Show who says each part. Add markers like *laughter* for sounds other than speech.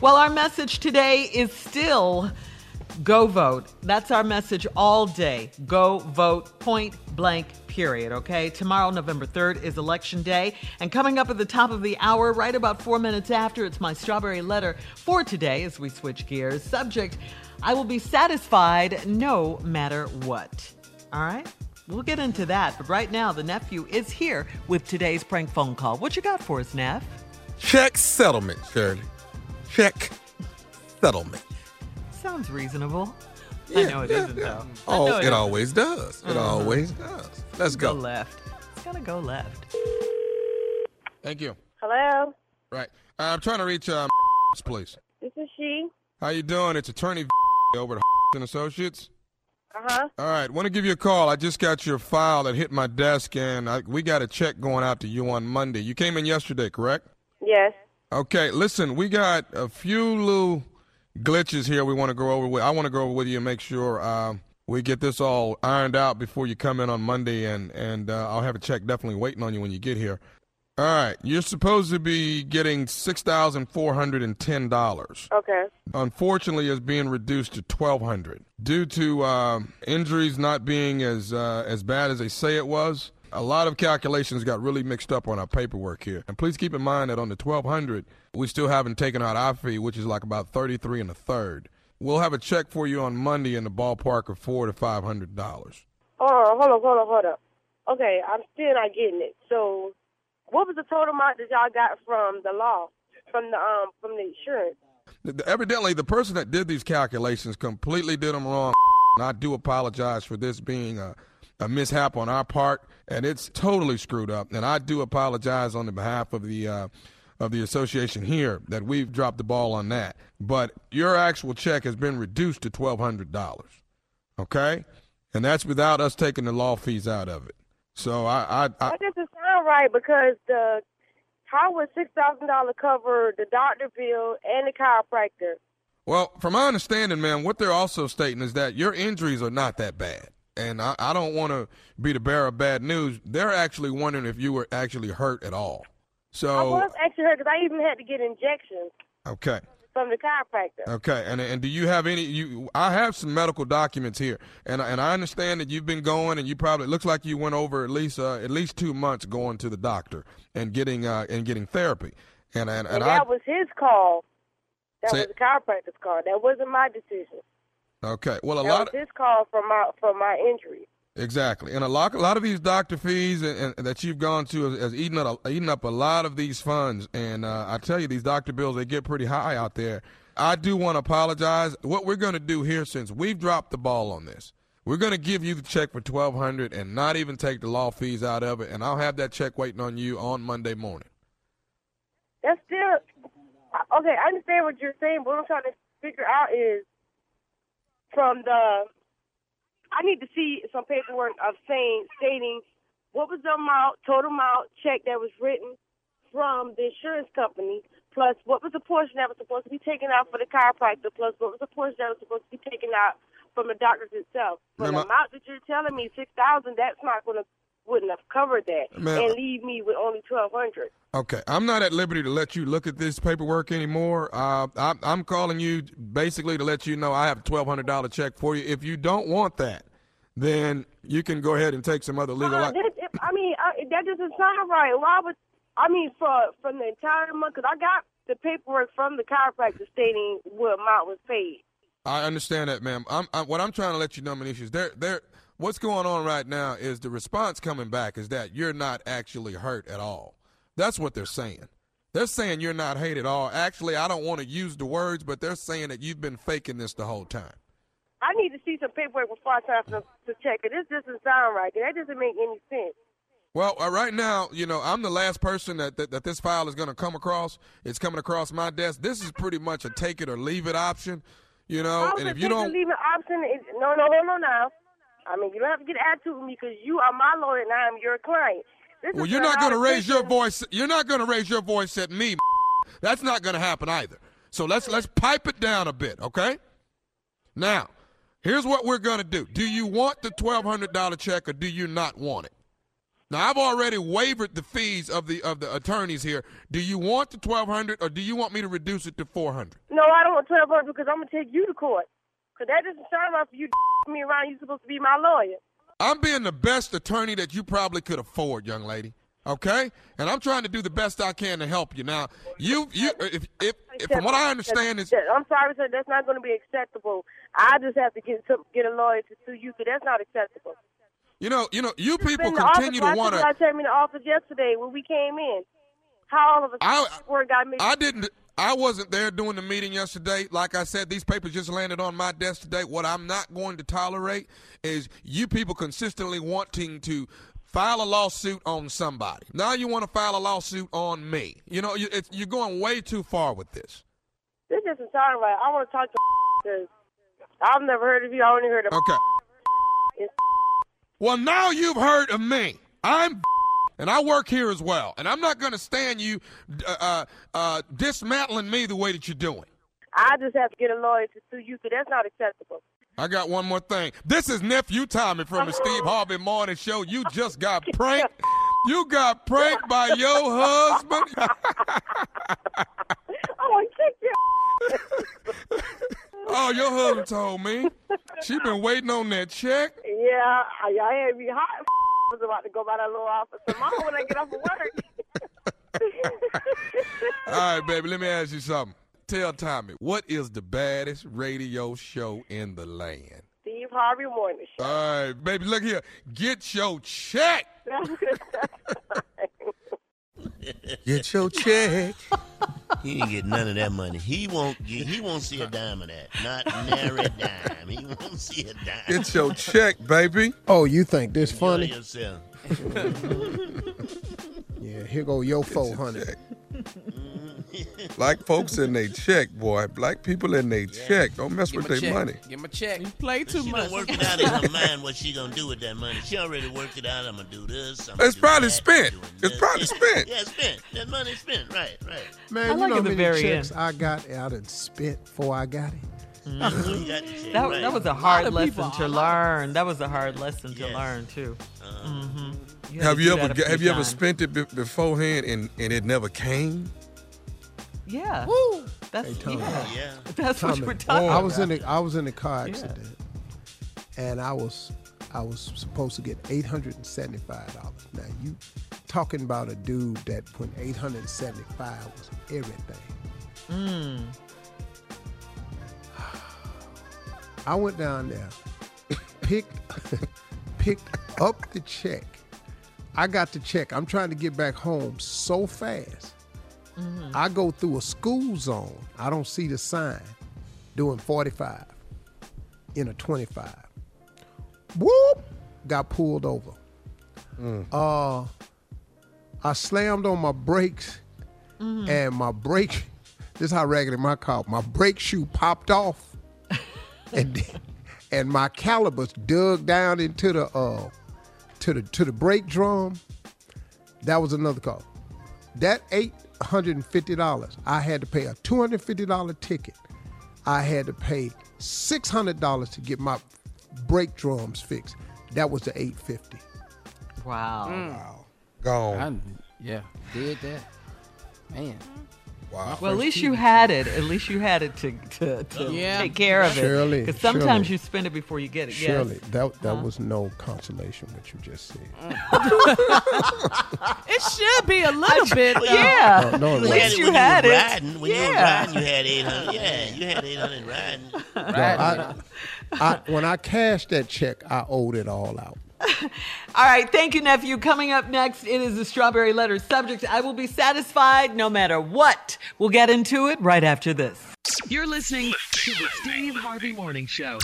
Speaker 1: Well, our message today is still go vote. That's our message all day. Go vote, point blank, period. Okay? Tomorrow, November 3rd, is election day. And coming up at the top of the hour, right about four minutes after, it's my strawberry letter for today as we switch gears. Subject I will be satisfied no matter what. All right? We'll get into that. But right now, the nephew is here with today's prank phone call. What you got for us, Neff?
Speaker 2: Check settlement, Shirley. Check settlement.
Speaker 1: Sounds reasonable. I know it
Speaker 2: yeah,
Speaker 1: not
Speaker 2: yeah.
Speaker 1: though. I
Speaker 2: Oh,
Speaker 1: know
Speaker 2: it,
Speaker 1: isn't.
Speaker 2: always does. It
Speaker 1: Mhm.
Speaker 2: always does. Let's
Speaker 1: Go
Speaker 2: go.
Speaker 1: left. It's gotta go left.
Speaker 2: Thank you.
Speaker 3: Hello,
Speaker 2: Right. Uh, I'm trying to reach um, please.
Speaker 3: this is she.
Speaker 2: How you doing? It's attorney over at *laughs* and Associates.
Speaker 3: Uh huh.
Speaker 2: All right, want to give you a call. I just got your file that hit my desk, and I, we got a check going out to you on Monday. You came in yesterday, correct?
Speaker 3: Yes.
Speaker 2: Okay, listen, we got a few little glitches here we want to go over with. I want to go over with you and make sure um, we get this all ironed out before you come in on Monday, and, and uh, I'll have a check definitely waiting on you when you get here. All right, you're supposed to be getting $6,410.
Speaker 3: Okay.
Speaker 2: Unfortunately, it's being reduced to 1200 due to um, injuries not being as uh, as bad as they say it was. A lot of calculations got really mixed up on our paperwork here. And please keep in mind that on the 1200, we still haven't taken out our fee, which is like about 33 and a third. We'll have a check for you on Monday in the ballpark of four to five hundred dollars.
Speaker 3: Hold on, hold on, hold on, hold on. Okay, I'm still not getting it. So, what was the total amount that y'all got from the law, from the um, from the insurance?
Speaker 2: Evidently, the person that did these calculations completely did them wrong. And I do apologize for this being a, a mishap on our part, and it's totally screwed up. And I do apologize on the behalf of the uh, of the association here that we've dropped the ball on that. But your actual check has been reduced to twelve hundred dollars. Okay, and that's without us taking the law fees out of it. So I, I, I
Speaker 3: That doesn't sound right because the how would six thousand dollar cover the doctor bill and the chiropractor?
Speaker 2: Well, from my understanding, man, what they're also stating is that your injuries are not that bad. And I, I don't want to be the bearer of bad news. They're actually wondering if you were actually hurt at all. So I
Speaker 3: was actually hurt because I even had to get injections
Speaker 2: okay.
Speaker 3: from the chiropractor.
Speaker 2: Okay, and and do you have any? You, I have some medical documents here, and and I understand that you've been going, and you probably it looks like you went over at least uh, at least two months going to the doctor and getting uh, and getting therapy, and and, and,
Speaker 3: and
Speaker 2: I
Speaker 3: that was his call. That
Speaker 2: Say-
Speaker 3: was the chiropractor's call. That wasn't my decision.
Speaker 2: Okay. Well, a
Speaker 3: That
Speaker 2: lot
Speaker 3: was his call for my for my injury.
Speaker 2: Exactly, and a lot, a lot of these doctor fees and, and that you've gone to has, has eaten up, eaten up a lot of these funds. And uh, I tell you, these doctor bills they get pretty high out there. I do want to apologize. What we're going to do here, since we've dropped the ball on this, we're going to give you the check for twelve hundred and not even take the law fees out of it. And I'll have that check waiting on you on Monday morning.
Speaker 3: That's still okay. I understand what you're saying, but what I'm trying to figure out is from the. I need to see some paperwork of saying stating what was the amount, total amount check that was written from the insurance company, plus what was the portion that was supposed to be taken out for the chiropractor, plus what was the portion that was supposed to be taken out from the doctors itself.
Speaker 2: Ma'am,
Speaker 3: the amount that you're telling me, six thousand, that's not going to wouldn't have covered that,
Speaker 2: Ma'am,
Speaker 3: and leave me with only twelve hundred.
Speaker 2: Okay, I'm not at liberty to let you look at this paperwork anymore. Uh, I, I'm calling you basically to let you know I have a twelve hundred dollar check for you. If you don't want that, then you can go ahead and take some other legal.
Speaker 3: Uh, that, I mean, that doesn't sound right. Why would I mean for from the entire month? Because I got the paperwork from the chiropractor stating what amount was paid.
Speaker 2: I understand that, ma'am. I'm, I, what I'm trying to let you know, Manish, is there, there. What's going on right now is the response coming back is that you're not actually hurt at all. That's what they're saying. They're saying you're not hate at all. Actually, I don't want to use the words, but they're saying that you've been faking this the whole time.
Speaker 3: I need to see some paperwork before I time to, to check it. This doesn't sound right. That doesn't make any sense.
Speaker 2: Well, uh, right now, you know, I'm the last person that, that, that this file is going to come across. It's coming across my desk. This is pretty much a take it or leave it option, you know. And if you don't,
Speaker 3: leave it option? Is, no, no, hold on now. I mean, you don't have to get attitude with me because you are my lawyer and I am your client. This
Speaker 2: well, you're not going to raise your voice. You're not going to raise your voice at me. That's not going to happen either. So let's let's pipe it down a bit, okay? Now, here's what we're going to do. Do you want the $1,200 check or do you not want it? Now, I've already waived the fees of the of the attorneys here. Do you want the 1200 or do you want me to reduce it to 400?
Speaker 3: No, No, I don't want twelve hundred because I'm gonna take you to court. Cause that doesn't sound right for you to *laughs* me around. You're supposed to be my lawyer.
Speaker 2: I'm being the best attorney that you probably could afford, young lady. Okay, and I'm trying to do the best I can to help you. Now, you, you, if, if, if from what I understand is,
Speaker 3: I'm sorry, sir. That's not going to be acceptable. I just have to get some, get a lawyer to sue you, because that's not acceptable.
Speaker 2: You know, you know, you people
Speaker 3: Been in the
Speaker 2: continue
Speaker 3: office,
Speaker 2: to want
Speaker 3: I
Speaker 2: to.
Speaker 3: took you in the office yesterday when we came in. How all of us
Speaker 2: I-
Speaker 3: word got me.
Speaker 2: I didn't. I wasn't there doing the meeting yesterday. Like I said, these papers just landed on my desk today. What I'm not going to tolerate is you people consistently wanting to file a lawsuit on somebody. Now you want to file a lawsuit on me. You know, you, it's, you're going way too far with this.
Speaker 3: This isn't sound right. I want to talk to *laughs* because I've never heard of you. I only heard of
Speaker 2: Okay. Well, now you've heard of me. I'm *laughs* and I work here as well. And I'm not going to stand you uh, uh, uh, dismantling me the way that you're doing.
Speaker 3: I just have to get a lawyer to sue you because that's not acceptable.
Speaker 2: I got one more thing. This is nephew Tommy from the Steve *laughs* Harvey Morning Show. You just got *laughs* pranked. You got pranked by your husband.
Speaker 3: Oh, kick you.
Speaker 2: oh, your husband told me. She been waiting on that check.
Speaker 3: Yeah, I, I had me hot. *laughs* I was about to go by that little office tomorrow when I get off of work. *laughs*
Speaker 2: All right, baby, let me ask you something. Tell Tommy, what is the baddest radio show in the land?
Speaker 3: Steve Harvey Morning Show.
Speaker 2: All right, baby, look here. Get your check. *laughs* Get your check.
Speaker 4: He ain't get none of that money. He won't. Get, he won't see a dime of that. Not nary dime. He won't see a dime.
Speaker 2: Get your check, baby.
Speaker 5: Oh, you think this
Speaker 4: Enjoy
Speaker 5: funny? *laughs* Yeah, here go your 400.
Speaker 2: Black folks in they check, boy. Black people in they check. Don't mess
Speaker 6: Give
Speaker 2: with
Speaker 6: him
Speaker 2: their money.
Speaker 6: Give him a check.
Speaker 1: You play too
Speaker 4: She
Speaker 1: much.
Speaker 4: done worked it out in her mind what she gonna do with that money. She already worked it out. I'm gonna do this. I'm
Speaker 2: It's
Speaker 4: do
Speaker 2: probably
Speaker 4: that,
Speaker 2: spent.
Speaker 4: I'm
Speaker 2: It's probably
Speaker 4: Yeah.
Speaker 2: spent.
Speaker 4: Yeah, it's spent. That money spent. Right, right.
Speaker 5: Man,
Speaker 1: I
Speaker 5: you
Speaker 1: like
Speaker 5: know how
Speaker 1: the
Speaker 5: many
Speaker 1: very
Speaker 5: checks
Speaker 1: end.
Speaker 5: I got out and spent before I got it?
Speaker 4: You got the check,
Speaker 1: That, that was a hard
Speaker 6: of
Speaker 1: lesson
Speaker 6: people-
Speaker 1: to learn. That was a hard lesson to learn too.
Speaker 4: Uh,
Speaker 1: hmm
Speaker 2: Have you ever have you ever spent it be- beforehand and, and it never came?
Speaker 1: Yeah.
Speaker 6: Woo.
Speaker 1: That's
Speaker 5: Hey, Tommy.
Speaker 1: yeah.
Speaker 4: yeah. *laughs*
Speaker 1: That's what we're talking
Speaker 5: I
Speaker 1: about.
Speaker 5: was in a, I was in a car
Speaker 1: Yeah.
Speaker 5: accident, and I was I was supposed to get eight hundred and seventy five dollars. Now you talking about a dude that when eight hundred and seventy five was everything.
Speaker 1: Mm. *sighs*
Speaker 5: I went down there, *laughs* picked *laughs* picked up the check. I got the check. I'm trying to get back home so fast. I go through a school zone. I don't see the sign doing 45 in a 25. Whoop! Got pulled over. Uh, I slammed on my brakes, and my brake. *laughs* This is how raggedy my car. My brake shoe popped off, *laughs* and and my calipers dug down into the uh to the to the brake drum. That was another car. That eight hundred and fifty dollars, I had to pay a two hundred fifty dollar ticket. I had to pay six hundred dollars to get my brake drums fixed. That was the eight fifty.
Speaker 1: Wow. Mm. Wow.
Speaker 2: Gone.
Speaker 6: I, yeah, did that. Man.
Speaker 2: Wow.
Speaker 1: Well, at
Speaker 5: first
Speaker 1: least you
Speaker 5: TV
Speaker 1: had it. At least you had it to to, to
Speaker 6: Yeah.
Speaker 1: take care of
Speaker 5: Shirley,
Speaker 1: it. Because sometimes
Speaker 5: Shirley.
Speaker 1: you spend it before you get it.
Speaker 5: Shirley,
Speaker 1: Yes.
Speaker 5: that that uh-huh. was no consolation what you just said. *laughs*
Speaker 6: It should be a little bit. Though.
Speaker 1: Yeah.
Speaker 5: No, no,
Speaker 1: At least
Speaker 5: wasn't.
Speaker 1: you had
Speaker 4: you
Speaker 1: it.
Speaker 4: were riding, when you were
Speaker 1: Yeah.
Speaker 4: riding, you had 800. Yeah, you had 800 riding.
Speaker 5: No, I, I, when I cashed that check, I owed it all out. *laughs*
Speaker 1: All right, thank you, nephew. Coming up next, it is the strawberry letter subject. I will be satisfied no matter what. We'll get into it right after this.
Speaker 7: You're listening to the Steve Harvey Morning Show.